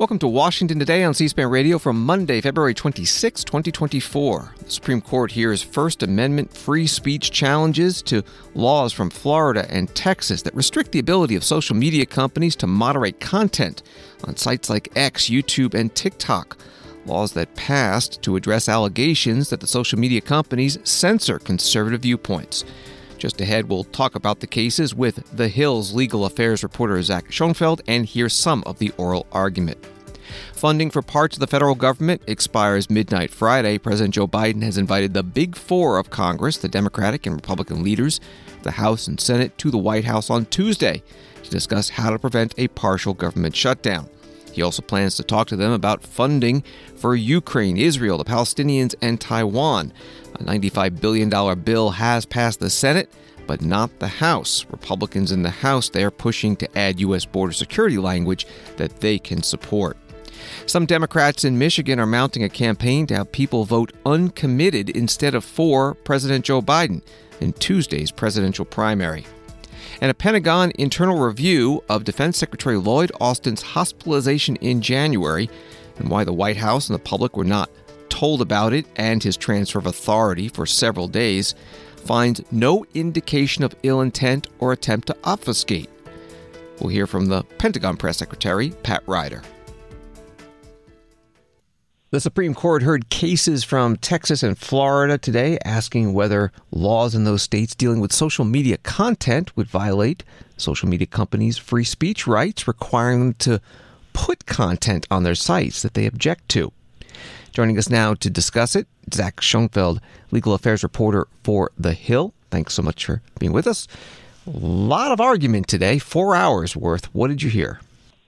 Welcome to Washington Today on C SPAN Radio from Monday, February 26, 2024. The Supreme Court hears First Amendment free speech challenges to laws from Florida and Texas that restrict the ability of social media companies to moderate content on sites like X, YouTube, and TikTok. Laws that passed to address allegations that the social media companies censor conservative viewpoints. Just ahead, we'll talk about the cases with The Hill's legal affairs reporter Zach Schonfeld and hear some of the oral argument. Funding for parts of the federal government expires midnight Friday. President Joe Biden has invited the big four of Congress, the Democratic and Republican leaders, the House and Senate, to the White House on Tuesday to discuss how to prevent a partial government shutdown. He also plans to talk to them about funding for Ukraine, Israel, the Palestinians, and Taiwan. A $95 billion bill has passed the Senate, but not the House. Republicans in the House, they are pushing to add U.S. border security language that they can support. Some Democrats in Michigan are mounting a campaign to have people vote uncommitted instead of for President Joe Biden in Tuesday's presidential primary. And a Pentagon internal review of Defense Secretary Lloyd Austin's hospitalization in January and why the White House and the public were not told about it and his transfer of authority for several days finds no indication of ill intent or attempt to obfuscate. We'll hear from the Pentagon press secretary, Pat Ryder. The Supreme Court heard cases from Texas and Florida today asking whether laws in those states dealing with social media content would violate social media companies' free speech rights, requiring them to put content on their sites that they object to. Joining us now to discuss it, Zach Schonfeld, legal affairs reporter for The Hill. Thanks so much for being with us. A lot of argument today, four hours worth. What did you hear?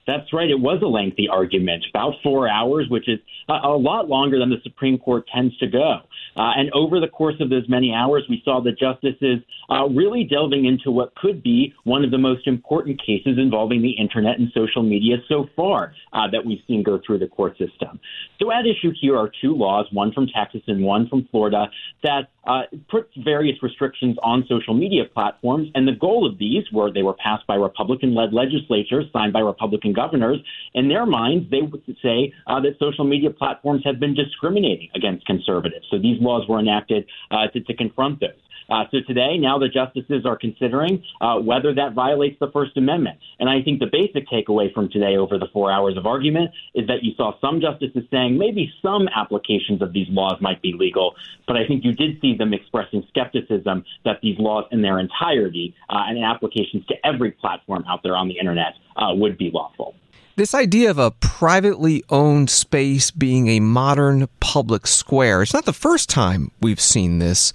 That's right. It was a lengthy argument, about four hours, which is a, lot longer than the Supreme Court tends to go. Uh, and over the course of those many hours, we saw the justices uh, really delving into what could be one of the most important cases involving the internet and social media so far uh, that we've seen go through the court system. So, at issue here are two laws, one from Texas and one from Florida, that uh, put various restrictions on social media platforms. And the goal of these were they were passed by Republican led legislatures, signed by Republican governors. In their minds, they would say uh, that social media platforms have been discriminating against conservatives. So these laws were enacted uh, to, to confront those. Uh, so today, now the justices are considering uh, whether that violates the First Amendment. And I think the basic takeaway from today over the four hours of argument is that you saw some justices saying maybe some applications of these laws might be legal, but I think you did see them expressing skepticism that these laws in their entirety uh, and applications to every platform out there on the internet uh, would be lawful. This idea of a privately owned space being a modern public square, it's not the first time we've seen this,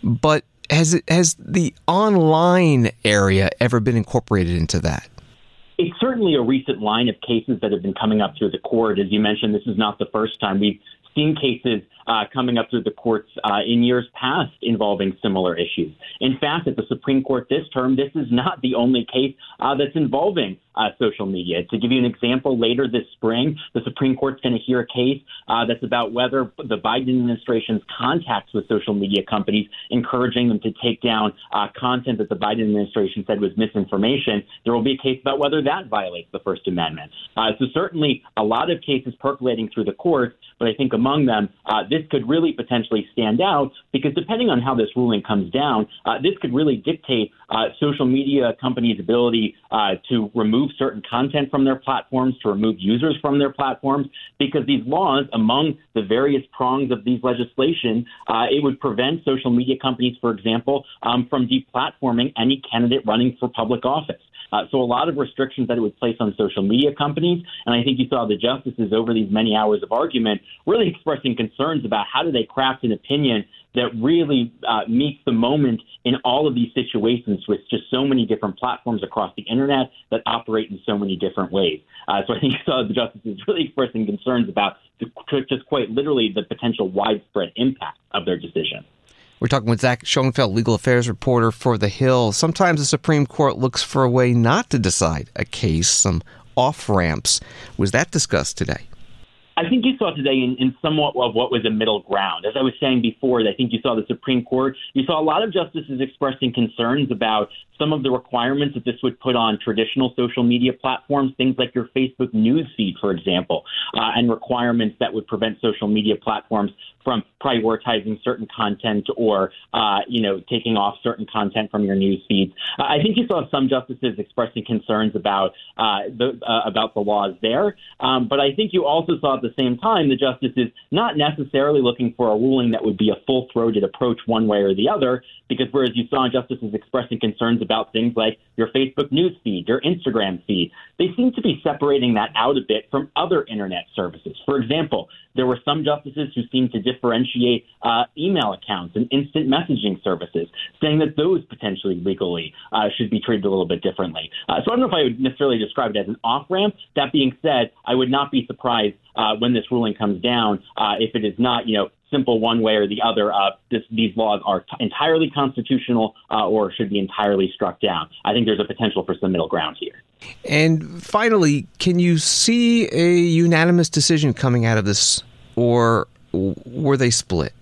but has it, has the online area ever been incorporated into that? It's certainly a recent line of cases that have been coming up through the court. As you mentioned, this is not the first time we've seen cases uh, coming up through the courts uh, in years past involving similar issues. In fact, at the Supreme Court this term, this is not the only case uh, that's involving uh, social media. To give you an example, later this spring, the Supreme Court's going to hear a case uh, that's about whether the Biden administration's contacts with social media companies, encouraging them to take down uh, content that the Biden administration said was misinformation, there will be a case about whether that violates the First Amendment. so certainly a lot of cases percolating through the courts, but I think among them, this could really potentially stand out because depending on how this ruling comes down, uh, this could really dictate uh, social media companies' ability uh, to remove certain content from their platforms, to remove users from their platforms, because these laws, among the various prongs of these legislation, uh, it would prevent social media companies, for example, um, from deplatforming any candidate running for public office. Uh, so a lot of restrictions that it would place on social media companies, and I think you saw the justices over these many hours of argument really expressing concerns about how do they craft an opinion that really uh, meets the moment in all of these situations with just so many different platforms across the internet that operate in so many different ways. Uh, so I think saw the justices really expressing concerns about the, just quite literally the potential widespread impact of their decision. We're talking with Zach Schonfeld, legal affairs reporter for The Hill. Sometimes the Supreme Court looks for a way not to decide a case, some off ramps. Was that discussed today? I think you saw today in, in somewhat of what was a middle ground. As I was saying before, I think you saw the Supreme Court. You saw a lot of justices expressing concerns about some of the requirements that this would put on traditional social media platforms, things like your Facebook news feed, for example, uh, and requirements that would prevent social media platforms from prioritizing certain content or, uh, you know, taking off certain content from your news feeds. Uh, I think you saw some justices expressing concerns about uh, the uh, about the laws there, um, but I think you also saw at the same time the justices not necessarily looking for a ruling that would be a full-throated approach one way or the other, because whereas you saw justices expressing concerns about things like your Facebook news feed, your Instagram feed, they seem to be separating that out a bit from other internet services. For example, there were some justices who seemed to differentiate uh, email accounts and instant messaging services, saying that those potentially legally uh, should be treated a little bit differently. Uh, so I don't know if I would necessarily describe it as an off ramp. That being said, I would not be surprised uh, when this ruling comes down uh, if it is not, you know, simple one way or the other. Uh, this, these laws are t- entirely constitutional uh, or should be entirely struck down. I think there's a potential for some middle ground here. And finally, can you see a unanimous decision coming out of this, or were they split?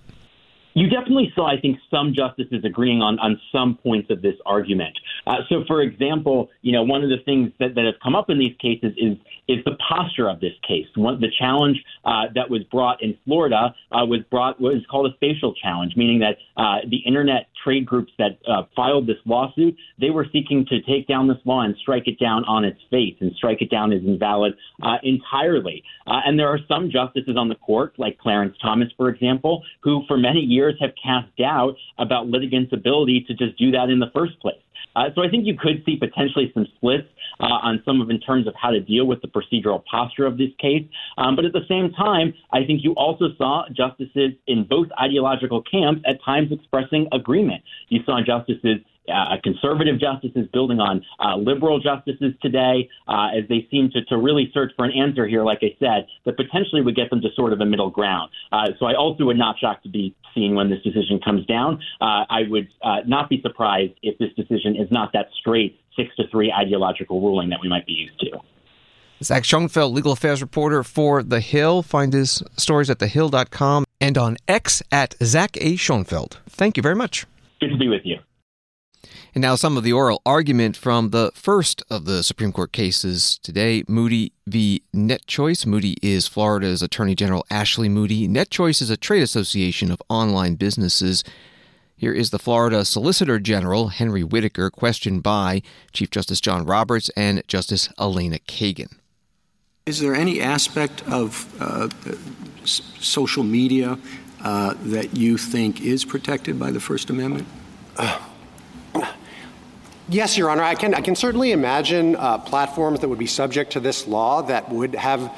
You definitely saw, I think, some justices agreeing on, on some points of this argument. Uh, so, for example, you know, one of the things that, that have come up in these cases is is the posture of this case. One, the challenge uh, that was brought in Florida uh, was brought was called a facial challenge, meaning that uh, the internet trade groups that uh, filed this lawsuit they were seeking to take down this law and strike it down on its face and strike it down as invalid uh, entirely. And there are some justices on the court, like Clarence Thomas, for example, who for many years have cast doubt about litigants' ability to just do that in the first place. Uh, so I think you could see potentially some splits uh, on some of in terms of how to deal with the procedural posture of this case. Um, but at the same time, I think you also saw justices in both ideological camps at times expressing agreement. You saw justices uh, conservative justices building on uh, liberal justices today uh, as they seem to, to really search for an answer here, like I said, that potentially would get them to sort of a middle ground. Uh, so I also would not shock to be seeing when this decision comes down. Uh, I would uh, not be surprised if this decision is not that straight six to three ideological ruling that we might be used to. Zach Schonfeld, legal affairs reporter for The Hill. Find his stories at thehill.com and on X at Zach A. Schonfeld. Thank you very much. Good to be with you. And now some of the oral argument from the first of the Supreme Court cases today, Moody v. NetChoice. Moody is Florida's Attorney General Ashley Moody. NetChoice is a trade association of online businesses. Here is the Florida Solicitor General, Henry Whitaker, questioned by Chief Justice John Roberts and Justice Elena Kagan. Is there any aspect of uh, social media uh, that you think is protected by the First Amendment? Uh, Yes, Your Honor. I can, I can certainly imagine uh, platforms that would be subject to this law that would have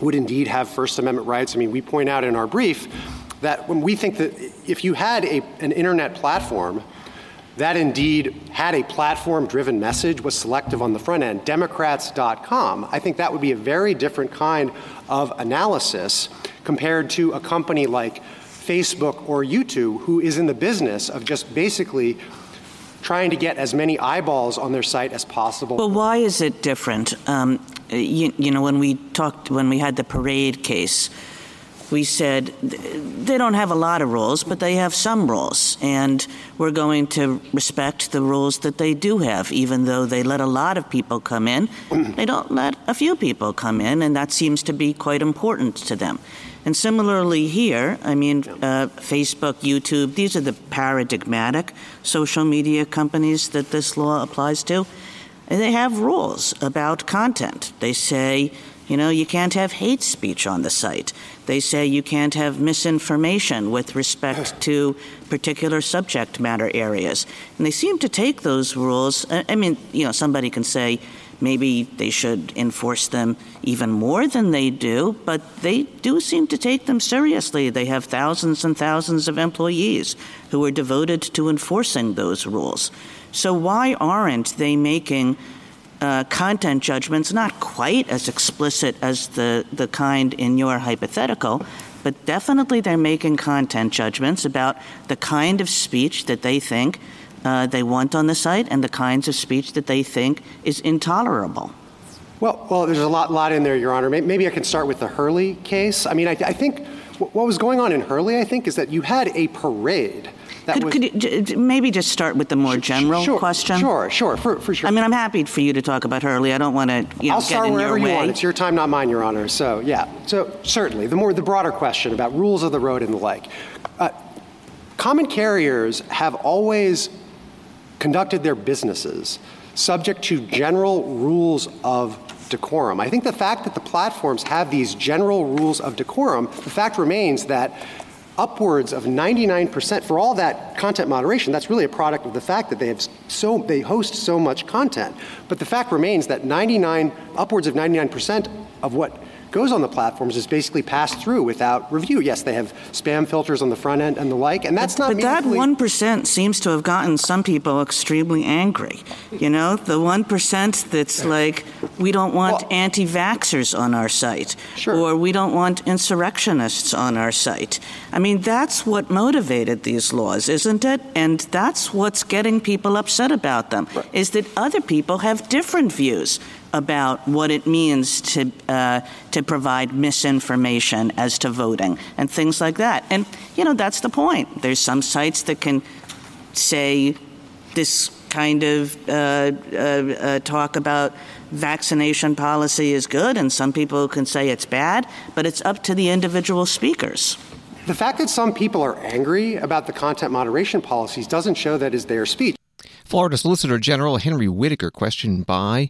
would indeed have First Amendment rights. I mean, we point out in our brief that when we think that if you had a, an internet platform that indeed had a platform driven message, was selective on the front end, Democrats.com, I think that would be a very different kind of analysis compared to a company like Facebook or YouTube, who is in the business of just basically trying to get as many eyeballs on their site as possible. Well, why is it different? Um, you, you, know, when we talked, when we had the parade case, we said they don't have a lot of rules, but they have some rules, and we're going to respect the rules that they do have, even though they let a lot of people come in. they don't let a few people come in, and that seems to be quite important to them. And similarly here, I mean, uh, Facebook, YouTube, these are the paradigmatic social media companies that this law applies to. And they have rules about content. They say, you know, you can't have hate speech on the site. They say you can't have misinformation with respect to particular subject matter areas. And they seem to take those rules. I mean, you know, somebody can say maybe they should enforce them even more than they do, but they do seem to take them seriously. They have thousands and thousands of employees who are devoted to enforcing those rules. So why aren't they making uh, content judgments, not quite as explicit as the, the kind in your hypothetical, but definitely they're making content judgments about the kind of speech that they think uh, they want on the site and the kinds of speech that they think is intolerable. Well, well, there's a lot, lot in there, Your Honor. Maybe I can start with the Hurley case. I mean, I, I think what was going on in Hurley, I think, is that you had a parade could, was, could, you maybe just start with the more general sure, question? Sure, sure, for, for, sure. I mean, I'm happy for you to talk about Hurley. I don't want to, you know, I'll start wherever you want. It's your time, not mine, Your Honor. So, yeah. So, certainly, the more the broader question about rules of the road and the like. Uh, common carriers have always conducted their businesses subject to general rules of decorum. I think the fact that the platforms have these general rules of decorum, the fact remains that upwards of 99% for all that content moderation that's really a product of the fact that they have so they host so much content but the fact remains that 99 upwards of 99% of what goes on the platforms is basically passed through without review. Yes, they have spam filters on the front end and the like, and that's but, not. But that one percent seems to have gotten some people extremely angry. You know, the one percent that's like, we don't want well, anti-vaxxers on our site, sure. or we don't want insurrectionists on our site. I mean, that's what motivated these laws, isn't it? And that's what's getting people upset about them. Right. Is that other people have different views about what it means to uh, to provide misinformation as to voting and things like that. And you know that's the point. There's some sites that can say this kind of uh, uh, uh talk about vaccination policy is good, and some people can say it's bad. But it's up to the individual speakers. The fact that some people are angry about the content moderation policies doesn't show that is their speech. Florida Solicitor General Henry Whitaker questioned by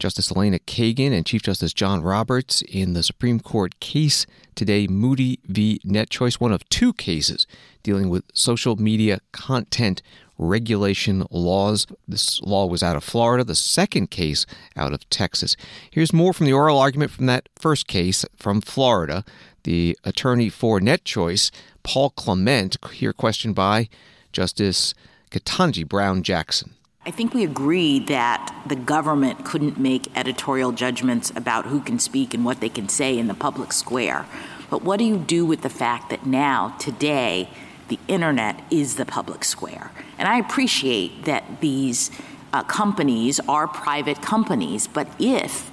Justice Elena Kagan and Chief Justice John Roberts in the Supreme Court case today, Moody v. NetChoice, one of two cases dealing with social media content regulation laws. This law was out of Florida, the second case out of Texas. Here's more from the oral argument from that first case from Florida. The attorney for NetChoice, Paul Clement, here questioned by Justice Ketanji Brown Jackson. I think we agree that the government couldn't make editorial judgments about who can speak and what they can say in the public square. But what do you do with the fact that now, today, the internet is the public square? And I appreciate that these uh, companies are private companies, but if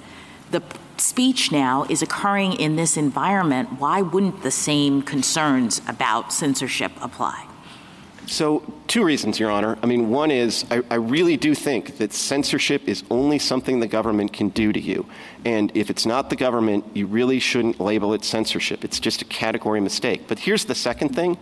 the speech now is occurring in this environment, why wouldn't the same concerns about censorship apply? So, two reasons, Your Honor. I mean, one is I, I, really do think that censorship is only something the government can do to you. And if it's not the government, you really shouldn't label it censorship. It's just a category mistake. But here's the second thing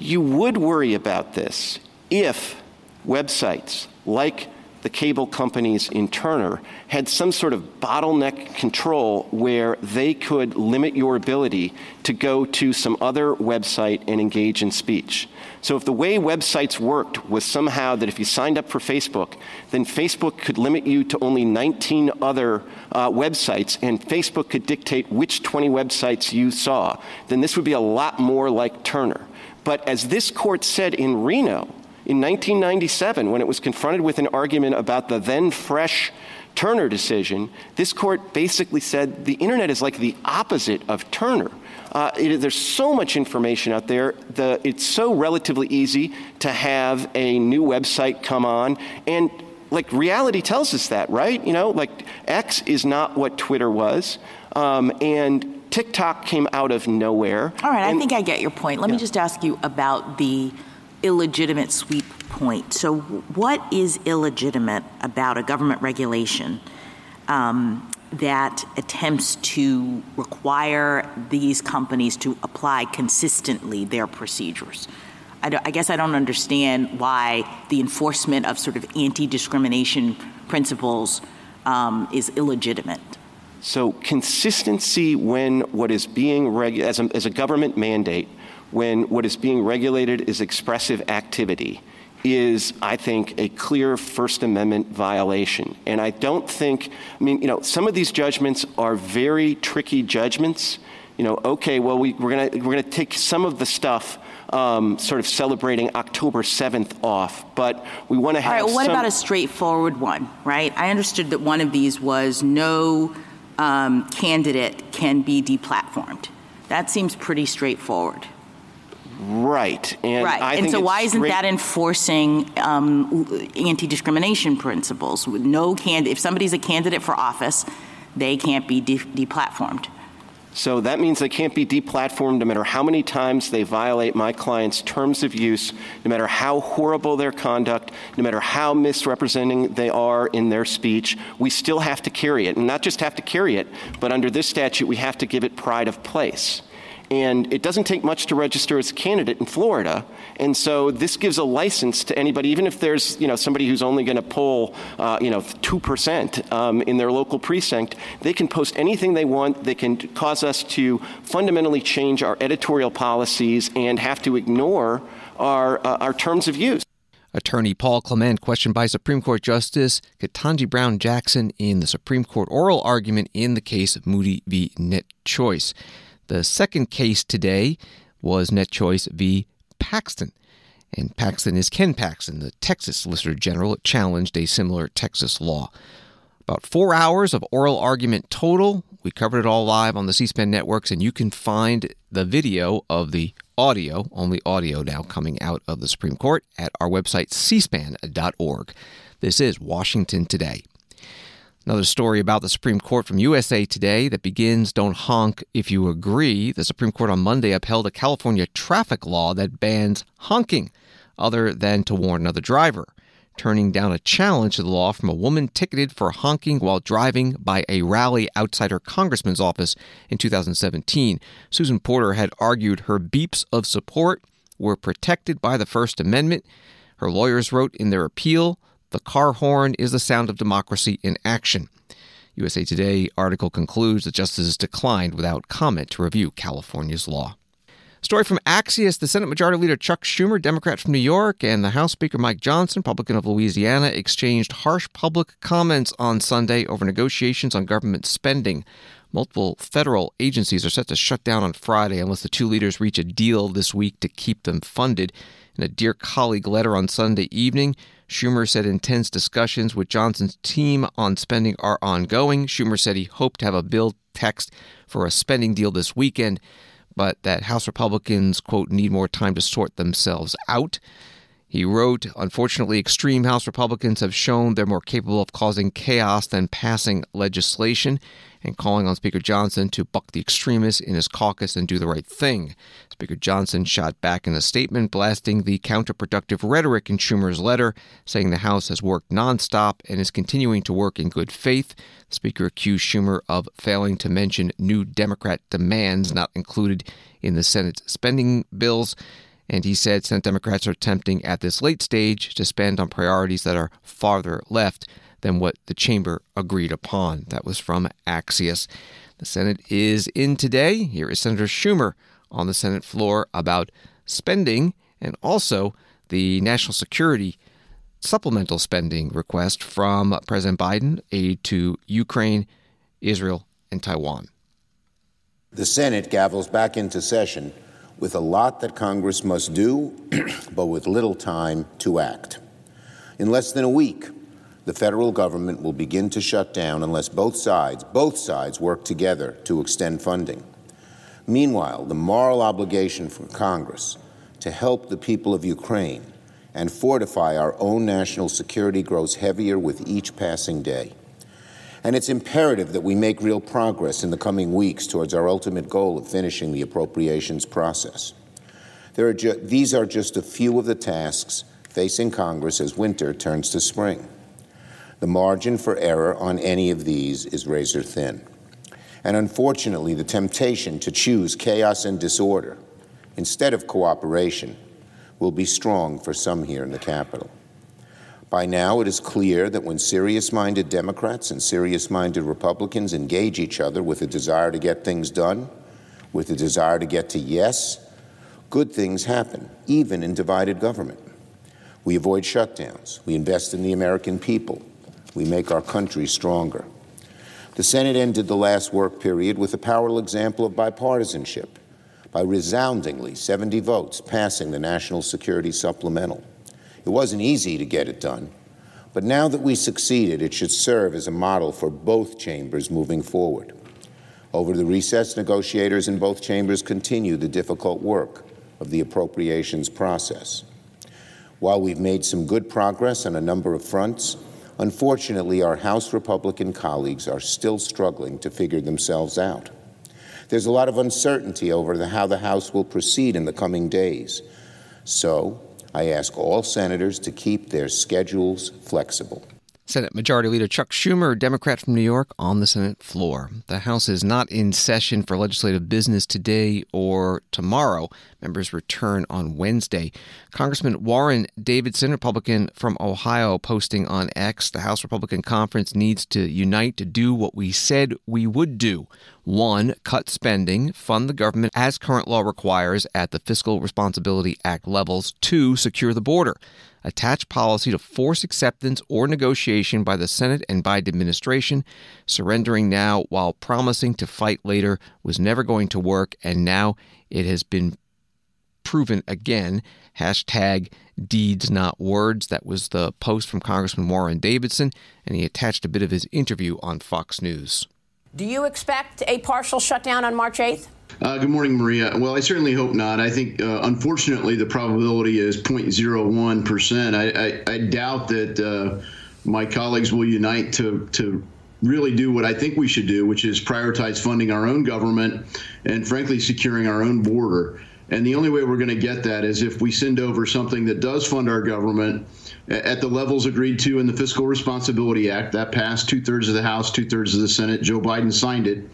you would worry about this if websites like the cable companies in Turner had some sort of bottleneck control where they could limit your ability to go to some other website and engage in speech. So if the way websites worked was somehow that if you signed up for Facebook, then Facebook could limit you to only 19 other uh, websites, and Facebook could dictate which 20 websites you saw, then this would be a lot more like Turner. But as this court said in Reno, in 1997, when it was confronted with an argument about the then fresh Turner decision, this court basically said the internet is like the opposite of Turner. Uh, it, there's so much information out there. The, it's so relatively easy to have a new website come on. And like reality tells us that, right? You know, like X is not what Twitter was. Um, and TikTok came out of nowhere. All right, and, I think I get your point. Let yeah. me just ask you about the illegitimate sweep point. So, what is illegitimate about a government regulation um, that attempts to require these companies to apply consistently their procedures? I, I guess I don't understand why the enforcement of sort of anti discrimination principles um, is illegitimate. So consistency when what is being regu- as, a, as a government mandate, when what is being regulated is expressive activity, is, I think, a clear First Amendment violation. And I don't think, I mean, you know, some of these judgments are very tricky judgments. You know, okay, well, we, we're going we're gonna take some of the stuff um, sort of celebrating October 7th off, but we want to have. All right, what some- about a straightforward one, right? I understood that one of these was no um, candidate can be deplatformed. That seems pretty straightforward. Right. And right. I and so why isn't straight- that enforcing um, anti-discrimination principles? With no can, if somebody's a candidate for office, they can't be de- deplatformed. So that means they can't be deplatformed no matter how many times they violate my client's terms of use, no matter how horrible their conduct, no matter how misrepresenting they are in their speech. We still have to carry it. And not just have to carry it, but under this statute, we have to give it pride of place. And it doesn't take much to register as a candidate in Florida. And so this gives a license to anybody, even if there's you know somebody who's only going to poll uh, you know two percent um, in their local precinct. They can post anything they want. They can cause us to fundamentally change our editorial policies and have to ignore our uh, our terms of use. Attorney Paul Clement questioned by Supreme Court Justice Ketanji Brown Jackson in the Supreme Court oral argument in the case of Moody v. Net Choice. The second case today was NetChoice v. Paxton. And Paxton is Ken Paxton, the Texas Solicitor General, challenged a similar Texas law. About four hours of oral argument total. We covered it all live on the C SPAN networks, and you can find the video of the audio, only audio now coming out of the Supreme Court, at our website, cspan.org. This is Washington Today. Another story about the Supreme Court from USA Today that begins Don't honk if you agree. The Supreme Court on Monday upheld a California traffic law that bans honking other than to warn another driver, turning down a challenge to the law from a woman ticketed for honking while driving by a rally outside her congressman's office in 2017. Susan Porter had argued her beeps of support were protected by the First Amendment. Her lawyers wrote in their appeal the car horn is the sound of democracy in action. USA Today article concludes that justices declined without comment to review California's law. Story from Axios the Senate Majority Leader Chuck Schumer, Democrat from New York, and the House Speaker Mike Johnson, Republican of Louisiana, exchanged harsh public comments on Sunday over negotiations on government spending. Multiple federal agencies are set to shut down on Friday unless the two leaders reach a deal this week to keep them funded. In a Dear Colleague letter on Sunday evening, Schumer said intense discussions with Johnson's team on spending are ongoing. Schumer said he hoped to have a bill text for a spending deal this weekend, but that House Republicans, quote, need more time to sort themselves out. He wrote, Unfortunately, extreme House Republicans have shown they're more capable of causing chaos than passing legislation, and calling on Speaker Johnson to buck the extremists in his caucus and do the right thing. Speaker Johnson shot back in a statement blasting the counterproductive rhetoric in Schumer's letter, saying the House has worked nonstop and is continuing to work in good faith. The Speaker accused Schumer of failing to mention new Democrat demands not included in the Senate spending bills. And he said Senate Democrats are attempting at this late stage to spend on priorities that are farther left than what the chamber agreed upon. That was from Axios. The Senate is in today. Here is Senator Schumer on the Senate floor about spending and also the national security supplemental spending request from President Biden, aid to Ukraine, Israel, and Taiwan. The Senate gavels back into session with a lot that Congress must do, but with little time to act. In less than a week, the federal government will begin to shut down unless both sides, both sides work together to extend funding. Meanwhile, the moral obligation for Congress to help the people of Ukraine and fortify our own national security grows heavier with each passing day. And it's imperative that we make real progress in the coming weeks towards our ultimate goal of finishing the appropriations process. Are ju- these are just a few of the tasks facing Congress as winter turns to spring. The margin for error on any of these is razor thin. And unfortunately, the temptation to choose chaos and disorder instead of cooperation will be strong for some here in the Capitol. By now, it is clear that when serious minded Democrats and serious minded Republicans engage each other with a desire to get things done, with a desire to get to yes, good things happen, even in divided government. We avoid shutdowns. We invest in the American people. We make our country stronger. The Senate ended the last work period with a powerful example of bipartisanship by resoundingly 70 votes passing the National Security Supplemental. It wasn't easy to get it done, but now that we succeeded, it should serve as a model for both chambers moving forward. Over the recess, negotiators in both chambers continue the difficult work of the appropriations process. While we've made some good progress on a number of fronts, unfortunately, our House Republican colleagues are still struggling to figure themselves out. There's a lot of uncertainty over the, how the House will proceed in the coming days. So, I ask all senators to keep their schedules flexible. Senate Majority Leader Chuck Schumer, Democrat from New York, on the Senate floor. The House is not in session for legislative business today or tomorrow. Members return on Wednesday. Congressman Warren Davidson, Republican from Ohio, posting on X The House Republican Conference needs to unite to do what we said we would do. One, cut spending, fund the government as current law requires at the Fiscal Responsibility Act levels. Two, secure the border attach policy to force acceptance or negotiation by the Senate and Biden administration. Surrendering now while promising to fight later was never going to work, and now it has been proven again. Hashtag deeds, not words. That was the post from Congressman Warren Davidson, and he attached a bit of his interview on Fox News. Do you expect a partial shutdown on March 8th? Uh, good morning, Maria. Well, I certainly hope not. I think, uh, unfortunately, the probability is 0.01%. I, I, I doubt that uh, my colleagues will unite to, to really do what I think we should do, which is prioritize funding our own government and, frankly, securing our own border. And the only way we're going to get that is if we send over something that does fund our government at the levels agreed to in the Fiscal Responsibility Act. That passed two thirds of the House, two thirds of the Senate. Joe Biden signed it.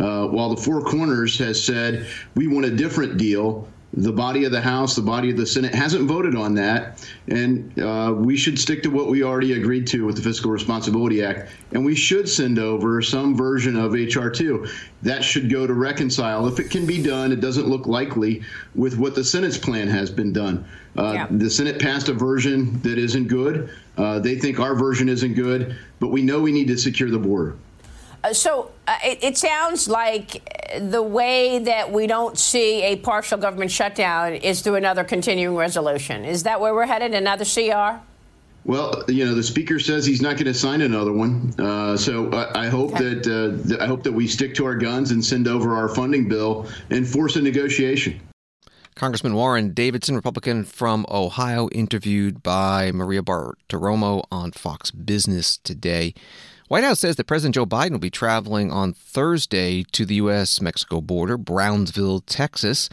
Uh, while the Four Corners has said we want a different deal, the body of the House, the body of the Senate hasn't voted on that, and uh, we should stick to what we already agreed to with the Fiscal Responsibility Act, and we should send over some version of HR 2. That should go to reconcile, if it can be done, it doesn't look likely, with what the Senate's plan has been done. Uh, yeah. The Senate passed a version that isn't good. Uh, they think our version isn't good, but we know we need to secure the border. Uh, so uh, it, it, sounds like the way that we don't see a partial government shutdown is through another continuing resolution. Is that where we're headed? Another CR? Well, you know, the speaker says he's not going to sign another one. Uh, so I, I hope okay. that uh, th- I hope that we stick to our guns and send over our funding bill and force a negotiation. Congressman Warren Davidson, Republican from Ohio, interviewed by Maria Bartiromo on Fox Business today. White House says that President Joe Biden will be traveling on Thursday to the U.S. Mexico border, Brownsville, Texas.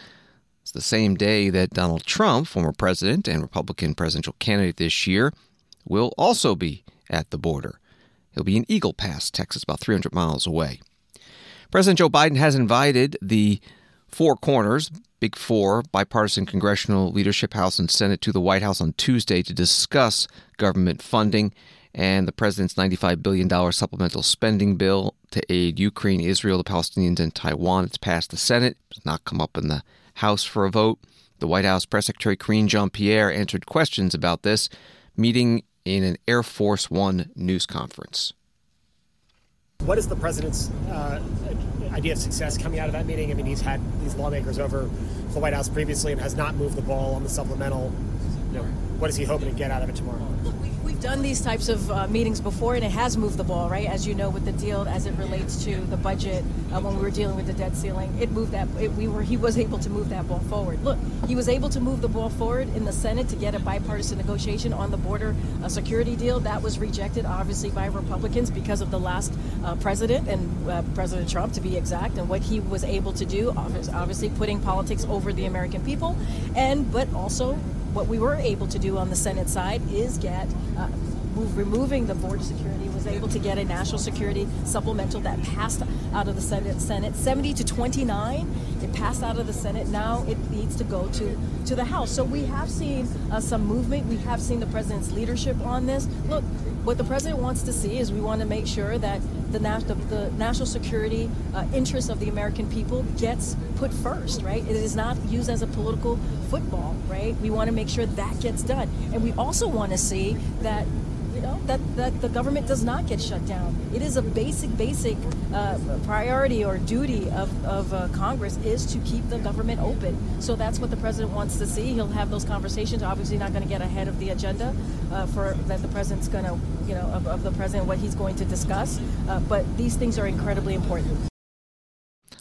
It's the same day that Donald Trump, former president and Republican presidential candidate this year, will also be at the border. He'll be in Eagle Pass, Texas, about 300 miles away. President Joe Biden has invited the Four Corners, Big Four, bipartisan congressional leadership, House and Senate, to the White House on Tuesday to discuss government funding and the president's $95 billion supplemental spending bill to aid Ukraine, Israel, the Palestinians, and Taiwan. It's passed the Senate, it's not come up in the House for a vote. The White House Press Secretary Karine Jean Pierre answered questions about this meeting in an Air Force One news conference. What is the president's uh, idea of success coming out of that meeting? I mean, he's had these lawmakers over the White House previously and has not moved the ball on the supplemental. You know, what is he hoping to get out of it tomorrow? We've done these types of uh, meetings before, and it has moved the ball, right? As you know, with the deal as it relates to the budget, uh, when we were dealing with the debt ceiling, it moved that. It, we were he was able to move that ball forward. Look, he was able to move the ball forward in the Senate to get a bipartisan negotiation on the border a security deal. That was rejected, obviously, by Republicans because of the last uh, president and uh, President Trump, to be exact, and what he was able to do. Obviously, putting politics over the American people, and but also what we were able to do on the Senate side is get uh, removing the border security was able to get a national security supplemental that passed out of the Senate, Senate 70 to 29. It passed out of the Senate. Now it needs to go to, to the House. So we have seen uh, some movement. We have seen the president's leadership on this. Look, what the president wants to see is we want to make sure that the, the, the national security uh, of the American people gets put first, right? It is not used as a political football, right? We want to make sure that gets done. And we also want to see that you know that, that the government does not get shut down. It is a basic, basic uh, priority or duty of, of uh, Congress is to keep the government open. So that's what the president wants to see. He'll have those conversations. Obviously, not going to get ahead of the agenda uh, for that the president's going to, you know, of, of, the president what he's going to discuss. Uh, but these things are incredibly important.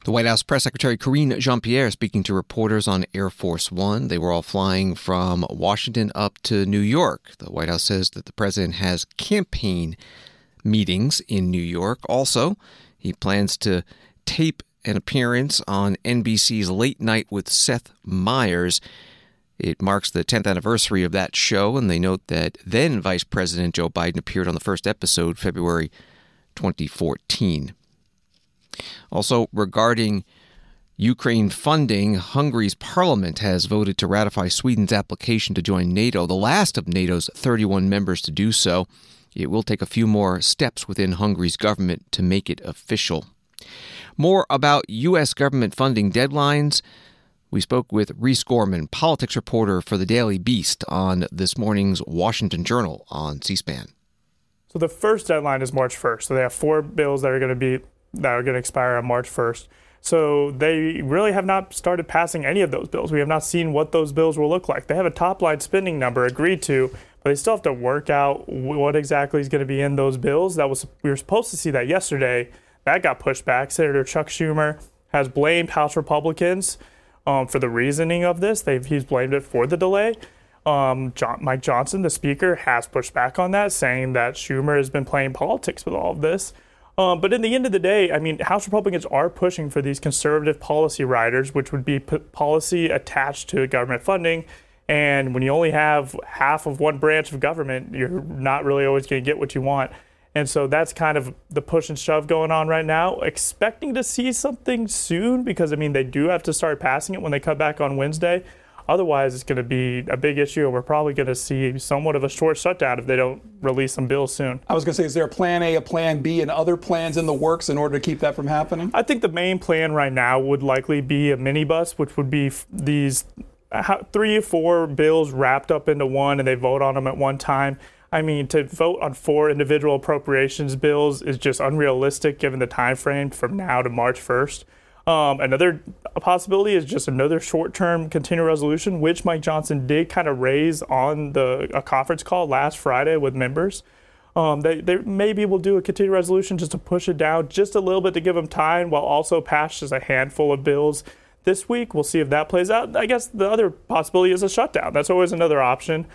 The White House Press Secretary Karine Jean Pierre speaking to reporters on Air Force One. They were all flying from Washington up to New York. The White House says that the president has campaign meetings in New York. Also, he plans to tape an appearance on NBC's Late Night with Seth Meyers. It marks the 10th anniversary of that show, and they note that then Vice President Joe Biden appeared on the first episode February 2014. Also, regarding Ukraine funding, Hungary's parliament has voted to ratify Sweden's application to join NATO, the last of NATO's 31 members to do so. It will take a few more steps within Hungary's government to make it official. More about U.S. government funding deadlines. We spoke with Reese Gorman, politics reporter for the Daily Beast, on this morning's Washington Journal on C SPAN. So the first deadline is March 1st. So they have four bills that are going to be that are going to expire on March 1st. So they really have not started passing any of those bills. We have not seen what those bills will look like. They have a top line spending number agreed to, but they still have to work out what exactly is going to be in those bills. That was we were supposed to see that yesterday. That got pushed back. Senator Chuck Schumer has blamed House Republicans um, for the reasoning of this. They've, he's blamed it for the delay. Um, John, Mike Johnson, the speaker, has pushed back on that, saying that Schumer has been playing politics with all of this. Um, but in the end of the day, I mean, House Republicans are pushing for these conservative policy riders, which would be p- policy attached to government funding. And when you only have half of one branch of government, you're not really always going to get what you want. And so that's kind of the push and shove going on right now. Expecting to see something soon because, I mean, they do have to start passing it when they come back on Wednesday. Otherwise, it's going to be a big issue, and we're probably going to see somewhat of a short shutdown if they don't release some bills soon. I was going to say, is there a plan A, a plan B, and other plans in the works in order to keep that from happening? I think the main plan right now would likely be a minibus, which would be these three or four bills wrapped up into one, and they vote on them at one time. I mean, to vote on four individual appropriations bills is just unrealistic given the time frame from now to March 1st. Um, another possibility is just another short-term continuing resolution, which Mike Johnson did kind of raise on the a conference call last Friday with members. Um, they, they maybe will do a continuing resolution just to push it down just a little bit to give them time, while also pass just a handful of bills this week. We'll see if that plays out. I guess the other possibility is a shutdown. That's always another option.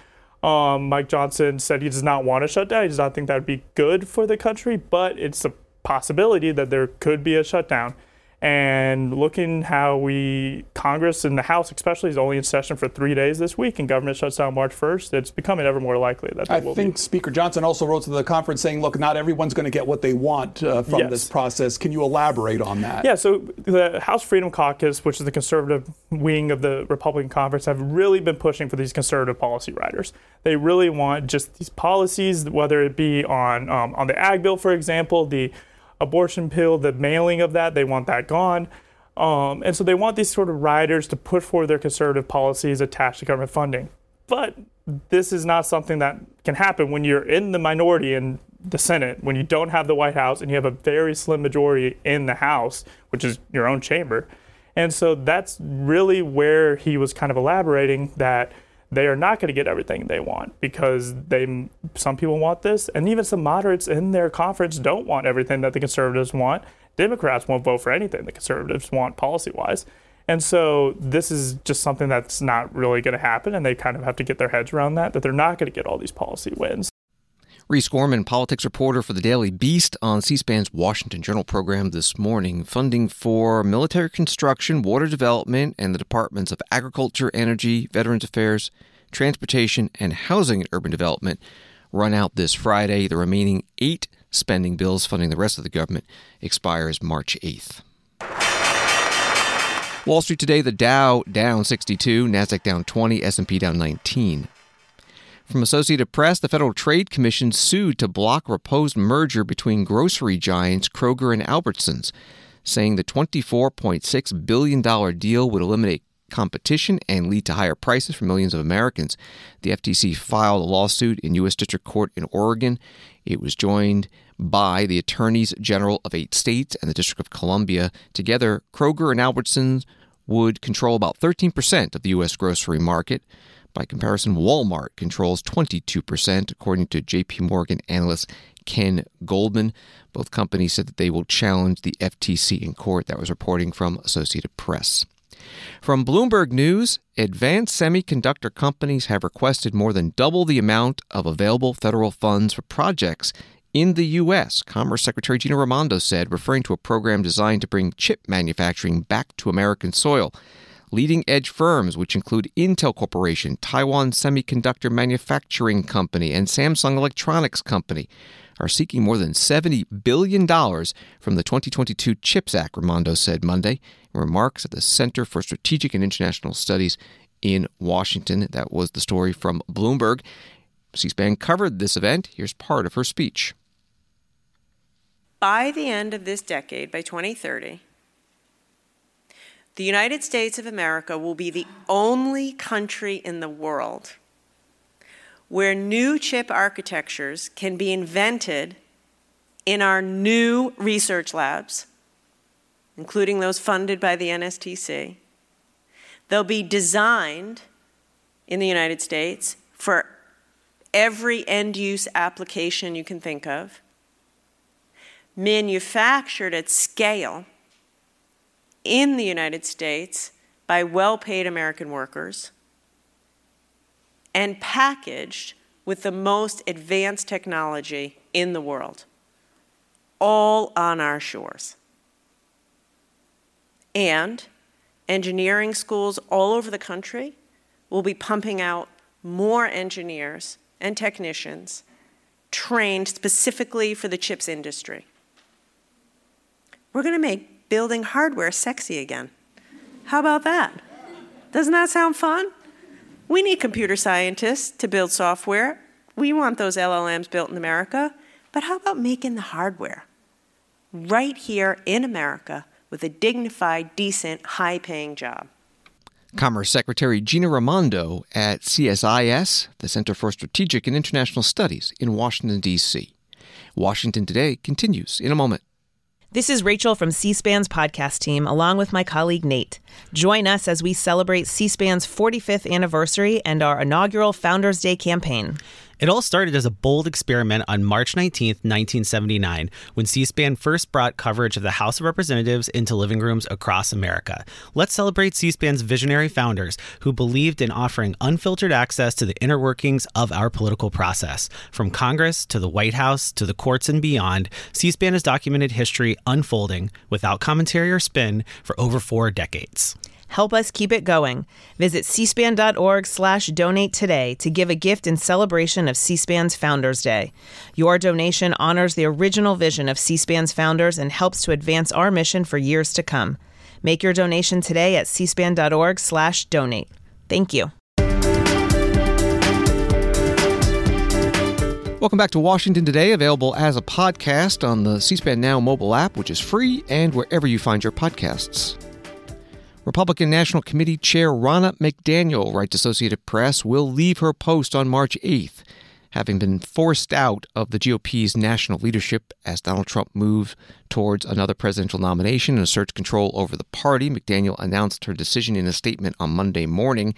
Um, Mike Johnson said he does not want a shutdown. He does not think that would be good for the country, but it's a possibility that there could be a shutdown and looking how we Congress and the House especially is only in session for three days this week, and government shuts down March 1st. It's becoming ever more likely that I think be. Speaker Johnson also wrote to the conference saying, "Look, not everyone's going to get what they want uh, from yes. this process." Can you elaborate on that? Yeah. So the House Freedom Caucus, which is the conservative wing of the Republican conference, have really been pushing for these conservative policy riders. They really want just these policies, whether it be on um, on the ag bill, for example, the abortion pill, the mailing of that, they want that gone. Um, and so they want these sort of riders to put forward their conservative policies attached to government funding. But this is not something that can happen when you're in the minority in the Senate, when you don't have the White House and you have a very slim majority in the House, which is your own chamber. And so that's really where he was kind of elaborating that they are not going to get everything they want because they some people want this and even some moderates in their conference don't want everything that the conservatives want. Democrats won't vote for anything the conservatives want policy wise and so this is just something that's not really going to happen and they kind of have to get their heads around that that they're not going to get all these policy wins Reese Gorman, politics reporter for the Daily Beast on C SPAN's Washington Journal program this morning. Funding for military construction, water development, and the Departments of Agriculture, Energy, Veterans Affairs, Transportation, and Housing and Urban Development run out this Friday. The remaining eight spending bills funding the rest of the government expires March 8th. Wall Street today, the Dow down 62, Nasdaq down 20, S&P down 19. From Associated Press, the Federal Trade Commission sued to block proposed merger between grocery giants Kroger and Albertsons, saying the $24.6 billion deal would eliminate competition and lead to higher prices for millions of Americans. The FTC filed a lawsuit in U.S. District Court in Oregon. It was joined by the attorneys general of eight states and the District of Columbia. Together, Kroger and Albertsons would control about 13% of the U.S. grocery market. By comparison, Walmart controls 22%, according to JP Morgan analyst Ken Goldman. Both companies said that they will challenge the FTC in court. That was reporting from Associated Press. From Bloomberg News, advanced semiconductor companies have requested more than double the amount of available federal funds for projects in the U.S., Commerce Secretary Gina Raimondo said, referring to a program designed to bring chip manufacturing back to American soil. Leading edge firms, which include Intel Corporation, Taiwan Semiconductor Manufacturing Company, and Samsung Electronics Company, are seeking more than $70 billion from the 2022 CHIPS Act, Raimondo said Monday in remarks at the Center for Strategic and International Studies in Washington. That was the story from Bloomberg. C SPAN covered this event. Here's part of her speech. By the end of this decade, by 2030, the United States of America will be the only country in the world where new chip architectures can be invented in our new research labs, including those funded by the NSTC. They'll be designed in the United States for every end use application you can think of manufactured at scale in the United States by well paid American workers and packaged with the most advanced technology in the world, all on our shores. And engineering schools all over the country will be pumping out more engineers and technicians trained specifically for the chips industry. We're going to make building hardware sexy again. How about that? Doesn't that sound fun? We need computer scientists to build software. We want those LLMs built in America. But how about making the hardware right here in America with a dignified, decent, high paying job? Commerce Secretary Gina Raimondo at CSIS, the Center for Strategic and International Studies in Washington, D.C. Washington Today continues in a moment. This is Rachel from C SPAN's podcast team, along with my colleague Nate. Join us as we celebrate C SPAN's 45th anniversary and our inaugural Founders Day campaign. It all started as a bold experiment on March 19, 1979, when C SPAN first brought coverage of the House of Representatives into living rooms across America. Let's celebrate C SPAN's visionary founders who believed in offering unfiltered access to the inner workings of our political process. From Congress to the White House to the courts and beyond, C SPAN has documented history unfolding without commentary or spin for over four decades. Help us keep it going. Visit cspan.org slash donate today to give a gift in celebration of C-SPAN's Founders Day. Your donation honors the original vision of C-SPAN's founders and helps to advance our mission for years to come. Make your donation today at cspan.org slash donate. Thank you. Welcome back to Washington Today, available as a podcast on the C SPAN Now mobile app, which is free and wherever you find your podcasts. Republican National Committee Chair Ronna McDaniel, writes Associated Press, will leave her post on March 8th, having been forced out of the GOP's national leadership as Donald Trump moved towards another presidential nomination and asserts control over the party. McDaniel announced her decision in a statement on Monday morning.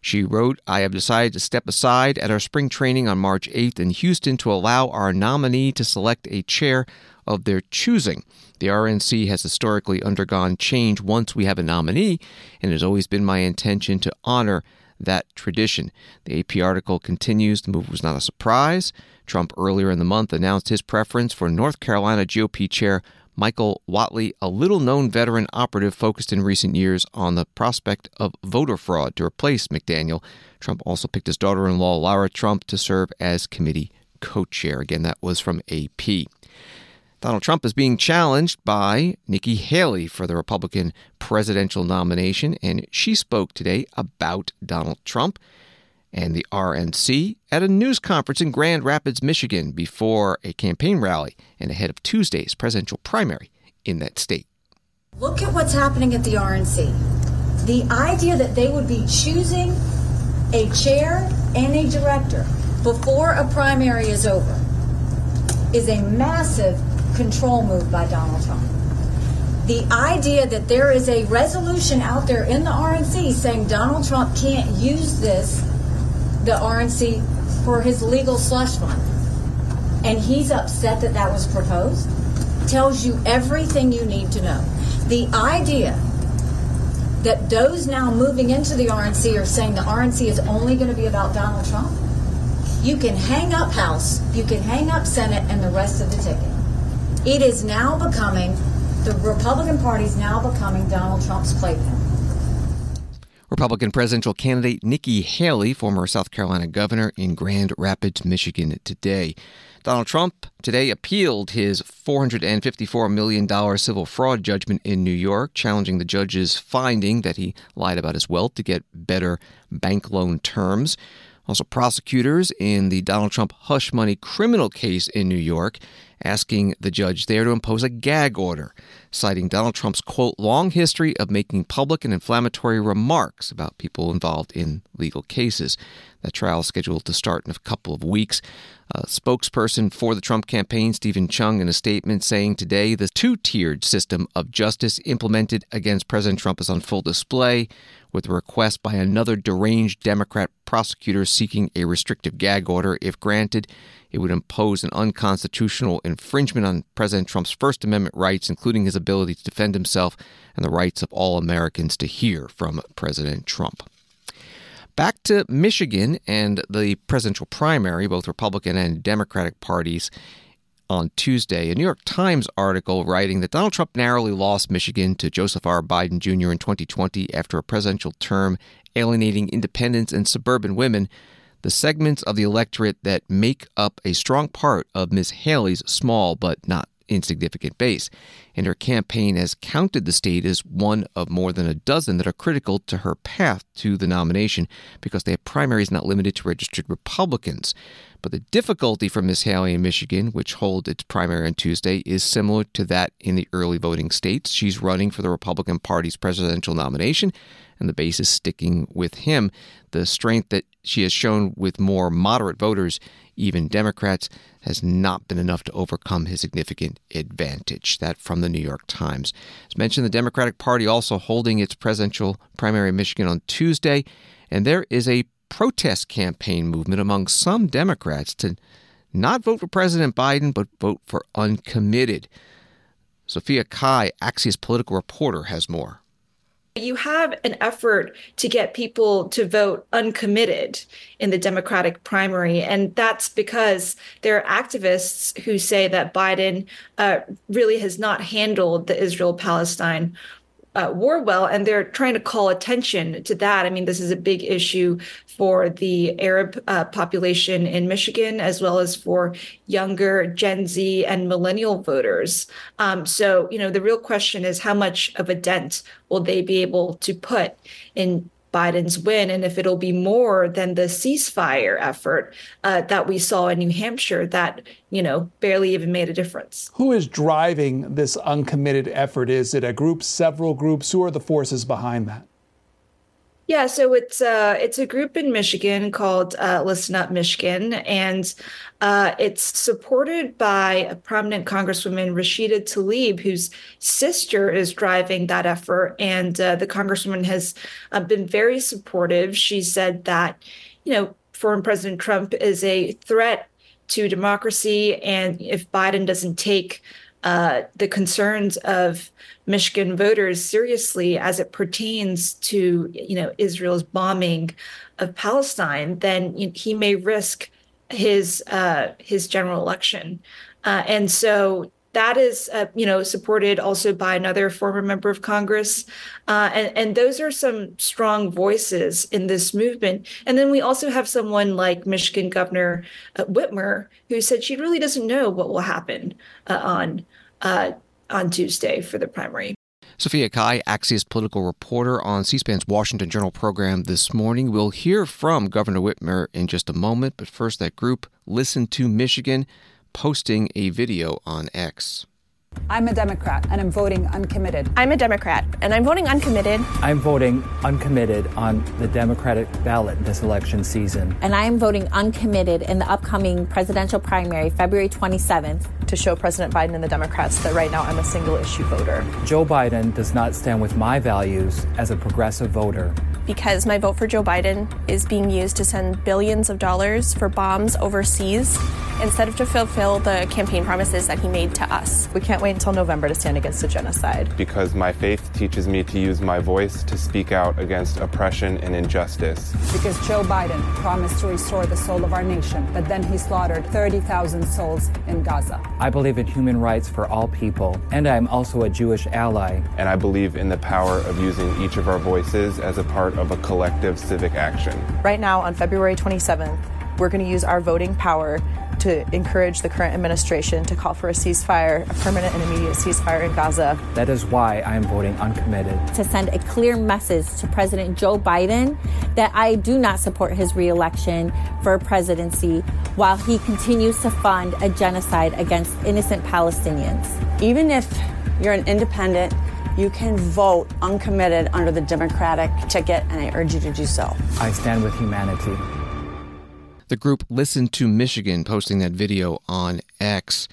She wrote, I have decided to step aside at our spring training on March 8th in Houston to allow our nominee to select a chair of their choosing. The RNC has historically undergone change once we have a nominee, and it has always been my intention to honor that tradition. The AP article continues the move was not a surprise. Trump earlier in the month announced his preference for North Carolina GOP chair Michael Whatley, a little known veteran operative focused in recent years on the prospect of voter fraud to replace McDaniel. Trump also picked his daughter in law, Lara Trump, to serve as committee co chair. Again, that was from AP. Donald Trump is being challenged by Nikki Haley for the Republican presidential nomination, and she spoke today about Donald Trump and the RNC at a news conference in Grand Rapids, Michigan, before a campaign rally and ahead of Tuesday's presidential primary in that state. Look at what's happening at the RNC. The idea that they would be choosing a chair and a director before a primary is over is a massive control move by Donald Trump. The idea that there is a resolution out there in the RNC saying Donald Trump can't use this, the RNC, for his legal slush fund, and he's upset that that was proposed, tells you everything you need to know. The idea that those now moving into the RNC are saying the RNC is only going to be about Donald Trump, you can hang up House, you can hang up Senate, and the rest of the ticket. It is now becoming, the Republican Party is now becoming Donald Trump's playpen. Republican presidential candidate Nikki Haley, former South Carolina governor, in Grand Rapids, Michigan today. Donald Trump today appealed his $454 million civil fraud judgment in New York, challenging the judge's finding that he lied about his wealth to get better bank loan terms. Also, prosecutors in the Donald Trump hush money criminal case in New York asking the judge there to impose a gag order, citing Donald Trump's quote, long history of making public and inflammatory remarks about people involved in legal cases. That trial is scheduled to start in a couple of weeks. A spokesperson for the Trump campaign, Steven Cheung, in a statement saying today the two tiered system of justice implemented against President Trump is on full display, with a request by another deranged Democrat prosecutor seeking a restrictive gag order. If granted, it would impose an unconstitutional infringement on President Trump's First Amendment rights, including his ability to defend himself and the rights of all Americans to hear from President Trump. Back to Michigan and the presidential primary, both Republican and Democratic parties on Tuesday. A New York Times article writing that Donald Trump narrowly lost Michigan to Joseph R. Biden Jr. in 2020 after a presidential term alienating independents and suburban women, the segments of the electorate that make up a strong part of Ms. Haley's small but not insignificant base. And her campaign has counted the state as one of more than a dozen that are critical to her path to the nomination because they have primaries not limited to registered Republicans. But the difficulty for Ms. Haley in Michigan, which holds its primary on Tuesday, is similar to that in the early voting states. She's running for the Republican Party's presidential nomination, and the base is sticking with him. The strength that she has shown with more moderate voters, even Democrats, has not been enough to overcome his significant advantage. That from the New York Times. As mentioned, the Democratic Party also holding its presidential primary in Michigan on Tuesday, and there is a protest campaign movement among some Democrats to not vote for President Biden, but vote for uncommitted. Sophia Cai, Axios political reporter, has more. You have an effort to get people to vote uncommitted in the Democratic primary. And that's because there are activists who say that Biden uh, really has not handled the Israel Palestine uh, war well, and they're trying to call attention to that. I mean, this is a big issue for the Arab uh, population in Michigan, as well as for younger Gen Z and millennial voters. Um, so, you know, the real question is how much of a dent will they be able to put in Biden's win and if it'll be more than the ceasefire effort uh, that we saw in New Hampshire that, you know, barely even made a difference. Who is driving this uncommitted effort? Is it a group, several groups? Who are the forces behind that? Yeah, so it's uh, it's a group in Michigan called uh, Listen Up Michigan, and uh, it's supported by a prominent Congresswoman Rashida Tlaib, whose sister is driving that effort. And uh, the Congresswoman has uh, been very supportive. She said that, you know, former President Trump is a threat to democracy, and if Biden doesn't take uh, the concerns of Michigan voters seriously as it pertains to you know Israel's bombing of Palestine, then he may risk his uh, his general election. Uh, and so that is, uh, you know, supported also by another former member of Congress. Uh, and, and those are some strong voices in this movement. And then we also have someone like Michigan Governor uh, Whitmer, who said she really doesn't know what will happen uh, on uh, on Tuesday for the primary. Sophia Cai, Axios political reporter on C SPAN's Washington Journal program this morning. We'll hear from Governor Whitmer in just a moment, but first, that group, Listen to Michigan, posting a video on X. I'm a Democrat and I'm voting uncommitted. I'm a Democrat and I'm voting uncommitted. I'm voting uncommitted on the Democratic ballot this election season. And I am voting uncommitted in the upcoming presidential primary, February 27th. To show President Biden and the Democrats that right now I'm a single issue voter. Joe Biden does not stand with my values as a progressive voter. Because my vote for Joe Biden is being used to send billions of dollars for bombs overseas instead of to fulfill the campaign promises that he made to us. We can't wait until November to stand against the genocide. Because my faith teaches me to use my voice to speak out against oppression and injustice. Because Joe Biden promised to restore the soul of our nation, but then he slaughtered 30,000 souls in Gaza. I believe in human rights for all people, and I am also a Jewish ally. And I believe in the power of using each of our voices as a part of a collective civic action. Right now, on February 27th, we're going to use our voting power to encourage the current administration to call for a ceasefire, a permanent and immediate ceasefire in Gaza. That is why I am voting uncommitted. To send a clear message to President Joe Biden that I do not support his reelection for presidency while he continues to fund a genocide against innocent Palestinians. Even if you're an independent, you can vote uncommitted under the Democratic ticket, and I urge you to do so. I stand with humanity. The group Listen to Michigan posting that video on X.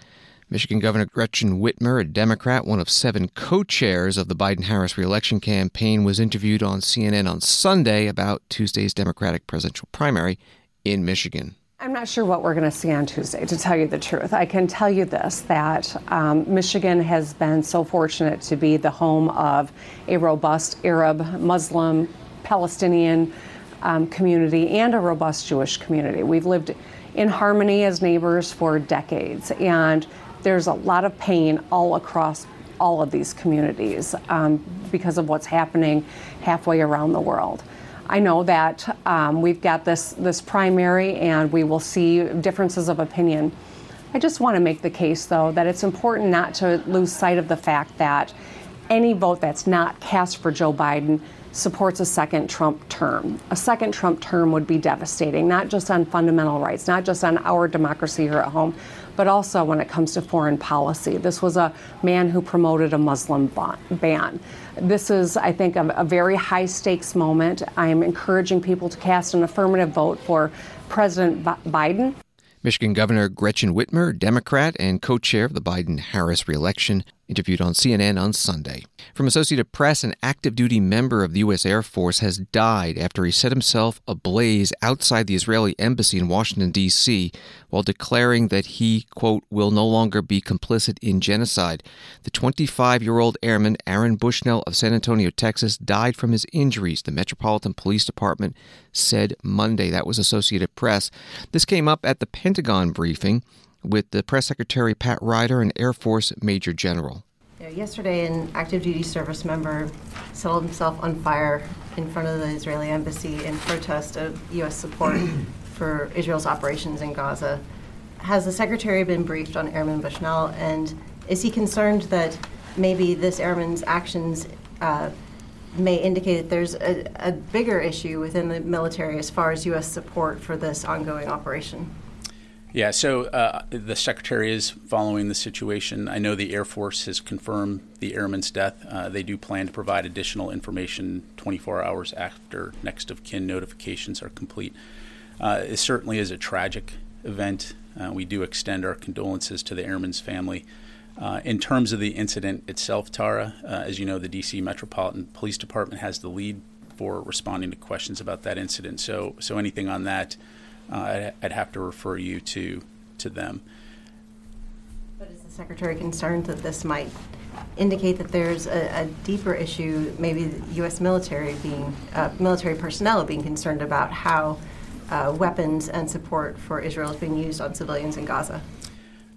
Michigan Governor Gretchen Whitmer, a Democrat, one of seven co chairs of the Biden Harris reelection campaign, was interviewed on CNN on Sunday about Tuesday's Democratic presidential primary in Michigan. I'm not sure what we're going to see on Tuesday, to tell you the truth. I can tell you this that um, Michigan has been so fortunate to be the home of a robust Arab, Muslim, Palestinian, um, community and a robust Jewish community. We've lived in harmony as neighbors for decades, and there's a lot of pain all across all of these communities um, because of what's happening halfway around the world. I know that um, we've got this this primary, and we will see differences of opinion. I just want to make the case, though, that it's important not to lose sight of the fact that any vote that's not cast for Joe Biden supports a second Trump term. A second Trump term would be devastating, not just on fundamental rights, not just on our democracy here at home, but also when it comes to foreign policy. This was a man who promoted a Muslim ban. This is, I think, a, a very high stakes moment. I am encouraging people to cast an affirmative vote for President Biden. Michigan Governor Gretchen Whitmer, Democrat and co chair of the Biden Harris reelection, interviewed on CNN on Sunday. From Associated Press, an active duty member of the U.S. Air Force has died after he set himself ablaze outside the Israeli embassy in Washington, D.C., while declaring that he, quote, will no longer be complicit in genocide. The 25 year old airman Aaron Bushnell of San Antonio, Texas, died from his injuries, the Metropolitan Police Department said Monday. That was Associated Press. This came up at the Pentagon briefing with the press secretary Pat Ryder and Air Force Major General. Yesterday, an active duty service member set himself on fire in front of the Israeli embassy in protest of U.S. support for Israel's operations in Gaza. Has the secretary been briefed on Airman Bushnell, and is he concerned that maybe this airman's actions uh, may indicate that there's a, a bigger issue within the military as far as U.S. support for this ongoing operation? Yeah, so uh, the secretary is following the situation. I know the Air Force has confirmed the airman's death. Uh, they do plan to provide additional information 24 hours after next of kin notifications are complete. Uh, it certainly is a tragic event. Uh, we do extend our condolences to the airman's family. Uh, in terms of the incident itself, Tara, uh, as you know, the DC Metropolitan Police Department has the lead for responding to questions about that incident. So, so anything on that uh, I'd, have to refer you to to them. But is the secretary concerned that this might indicate that there's a, a deeper issue, maybe the U.S. military being uh, military personnel being concerned about how uh, weapons and support for Israel is being used on civilians in Gaza?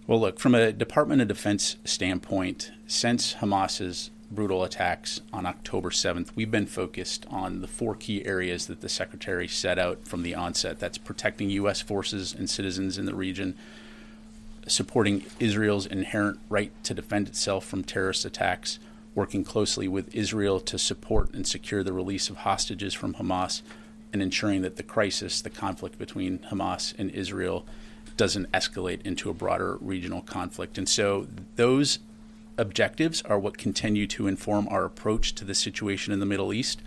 Well, look, from a Department of Defense standpoint, since Hamas's brutal attacks on October 7th, we've been focused on the four key areas that the Secretary set out from the onset. That's protecting U.S. forces and citizens in the region, supporting Israel's inherent right to defend itself from terrorist attacks, working closely with Israel to support and secure the release of hostages from Hamas, and ensuring that the crisis, the conflict between Hamas and Israel, doesn't escalate into a broader regional conflict. And so those objectives are what continue to inform our approach to the situation in the Middle East.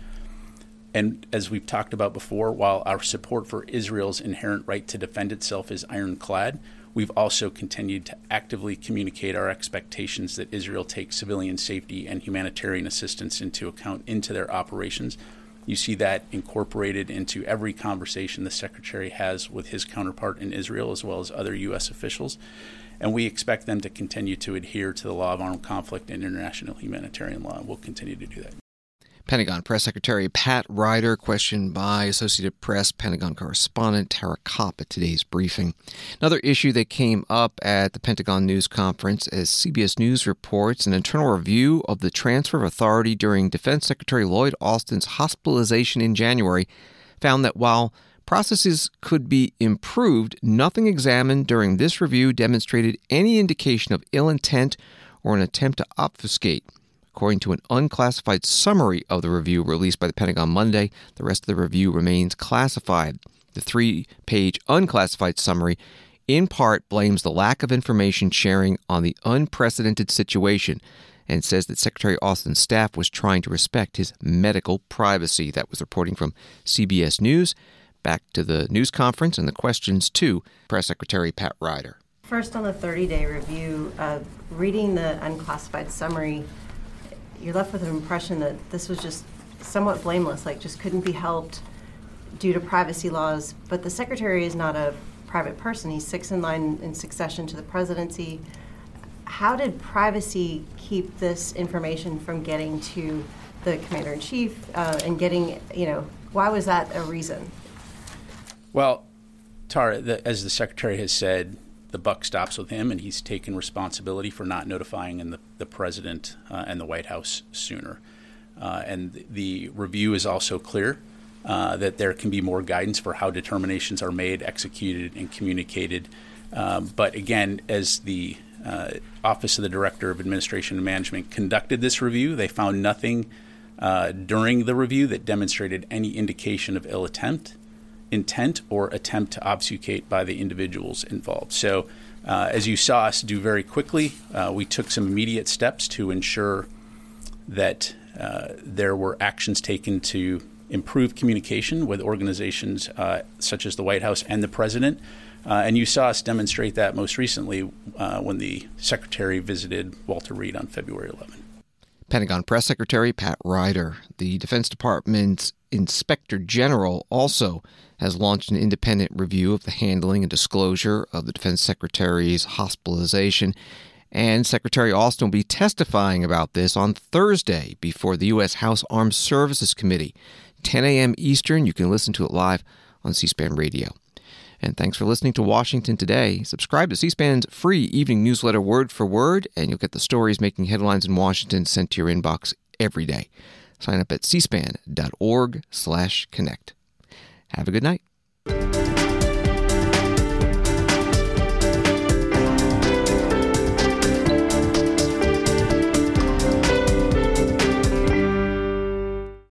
And as we've talked about before, while our support for Israel's inherent right to defend itself is ironclad, we've also continued to actively communicate our expectations that Israel take civilian safety and humanitarian assistance into account into their operations. You see that incorporated into every conversation the Secretary has with his counterpart in Israel, as well as other U.S. officials and we expect them to continue to adhere to the law of armed conflict and international humanitarian law. We'll continue to do that. Pentagon Press Secretary Pat Ryder, questioned by Associated Press Pentagon correspondent Tara Copp at today's briefing. Another issue that came up at the Pentagon News Conference, as CBS News reports, an internal review of the transfer of authority during Defense Secretary Lloyd Austin's hospitalization in January found that while Processes could be improved. Nothing examined during this review demonstrated any indication of ill intent or an attempt to obfuscate. According to an unclassified summary of the review released by the Pentagon Monday, the rest of the review remains classified. The three page unclassified summary in part blames the lack of information sharing on the unprecedented situation and says that Secretary Austin's staff was trying to respect his medical privacy. That was reporting from CBS News. Back to the news conference and the questions to Press Secretary Pat Ryder. First, on the 30 day review, uh, reading the unclassified summary, you're left with an impression that this was just somewhat blameless, like just couldn't be helped due to privacy laws. But the secretary is not a private person, he's six in line in succession to the presidency. How did privacy keep this information from getting to the commander in chief uh, and getting, you know, why was that a reason? Well, Tara, the, as the secretary has said, the buck stops with him, and he's taken responsibility for not notifying the, the president uh, and the White House sooner. Uh, and the review is also clear uh, that there can be more guidance for how determinations are made, executed, and communicated. Um, but again, as the uh, Office of the Director of Administration and Management conducted this review, they found nothing uh, during the review that demonstrated any indication of ill attempt intent or attempt to obfuscate by the individuals involved. So, uh, as you saw us do very quickly, uh, we took some immediate steps to ensure that uh, there were actions taken to improve communication with organizations uh, such as the White House and the President. Uh, and you saw us demonstrate that most recently uh, when the Secretary visited Walter Reed on February 11. Pentagon Press Secretary Pat Ryder. The Defense Department's Inspector General also has launched an independent review of the handling and disclosure of the Defense Secretary's hospitalization. And Secretary Austin will be testifying about this on Thursday before the U.S. House Armed Services Committee. 10 a.m. Eastern. You can listen to it live on C SPAN Radio. And thanks for listening to Washington Today. Subscribe to C SPAN's free evening newsletter, word for word, and you'll get the stories making headlines in Washington sent to your inbox every day. Sign up at cspan.org slash connect. Have a good night.